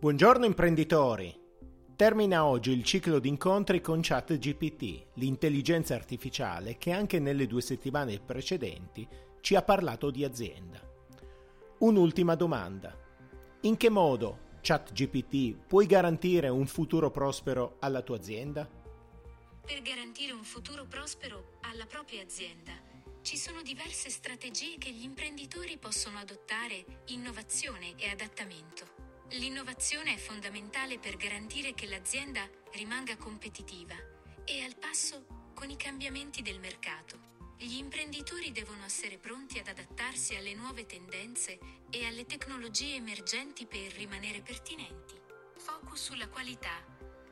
Buongiorno imprenditori! Termina oggi il ciclo di incontri con ChatGPT, l'intelligenza artificiale che anche nelle due settimane precedenti ci ha parlato di azienda. Un'ultima domanda. In che modo ChatGPT puoi garantire un futuro prospero alla tua azienda? Per garantire un futuro prospero alla propria azienda ci sono diverse strategie che gli imprenditori possono adottare, innovazione e adattamento. L'innovazione è fondamentale per garantire che l'azienda rimanga competitiva e al passo con i cambiamenti del mercato. Gli imprenditori devono essere pronti ad adattarsi alle nuove tendenze e alle tecnologie emergenti per rimanere pertinenti. Focus sulla qualità.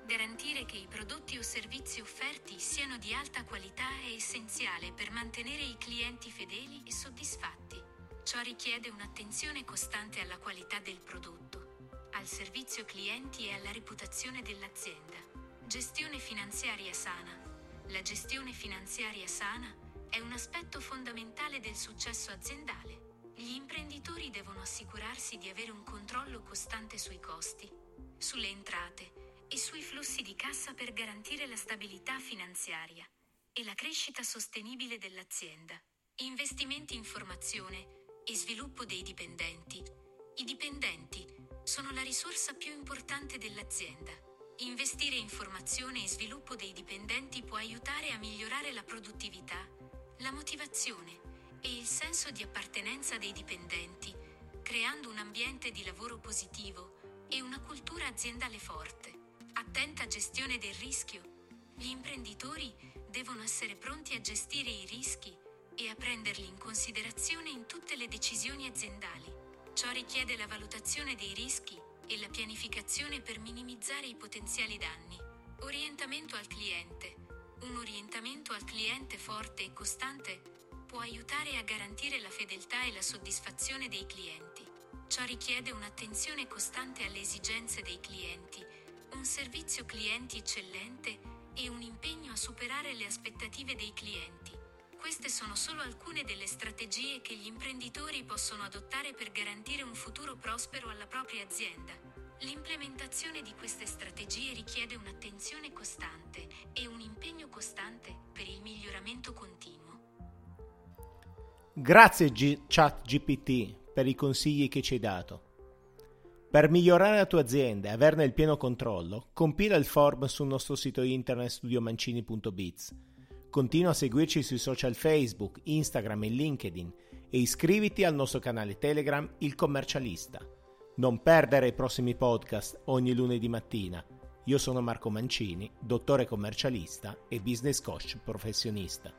Garantire che i prodotti o servizi offerti siano di alta qualità è essenziale per mantenere i clienti fedeli e soddisfatti. Ciò richiede un'attenzione costante alla qualità del prodotto al servizio clienti e alla reputazione dell'azienda. Gestione finanziaria sana. La gestione finanziaria sana è un aspetto fondamentale del successo aziendale. Gli imprenditori devono assicurarsi di avere un controllo costante sui costi, sulle entrate e sui flussi di cassa per garantire la stabilità finanziaria e la crescita sostenibile dell'azienda. Investimenti in formazione e sviluppo dei dipendenti. I dipendenti sono la risorsa più importante dell'azienda. Investire in formazione e sviluppo dei dipendenti può aiutare a migliorare la produttività, la motivazione e il senso di appartenenza dei dipendenti, creando un ambiente di lavoro positivo e una cultura aziendale forte. Attenta gestione del rischio. Gli imprenditori devono essere pronti a gestire i rischi e a prenderli in considerazione in tutte le decisioni aziendali. Ciò richiede la valutazione dei rischi e la pianificazione per minimizzare i potenziali danni. Orientamento al cliente. Un orientamento al cliente forte e costante può aiutare a garantire la fedeltà e la soddisfazione dei clienti. Ciò richiede un'attenzione costante alle esigenze dei clienti, un servizio clienti eccellente e un impegno a superare le aspettative dei clienti. Queste sono solo alcune delle strategie che gli imprenditori possono adottare per garantire un futuro prospero alla propria azienda. L'implementazione di queste strategie richiede un'attenzione costante e un impegno costante per il miglioramento continuo. Grazie G- ChatGPT per i consigli che ci hai dato. Per migliorare la tua azienda e averne il pieno controllo, compila il form sul nostro sito internet studiomancini.biz Continua a seguirci sui social Facebook, Instagram e LinkedIn e iscriviti al nostro canale Telegram Il Commercialista. Non perdere i prossimi podcast ogni lunedì mattina. Io sono Marco Mancini, dottore commercialista e business coach professionista.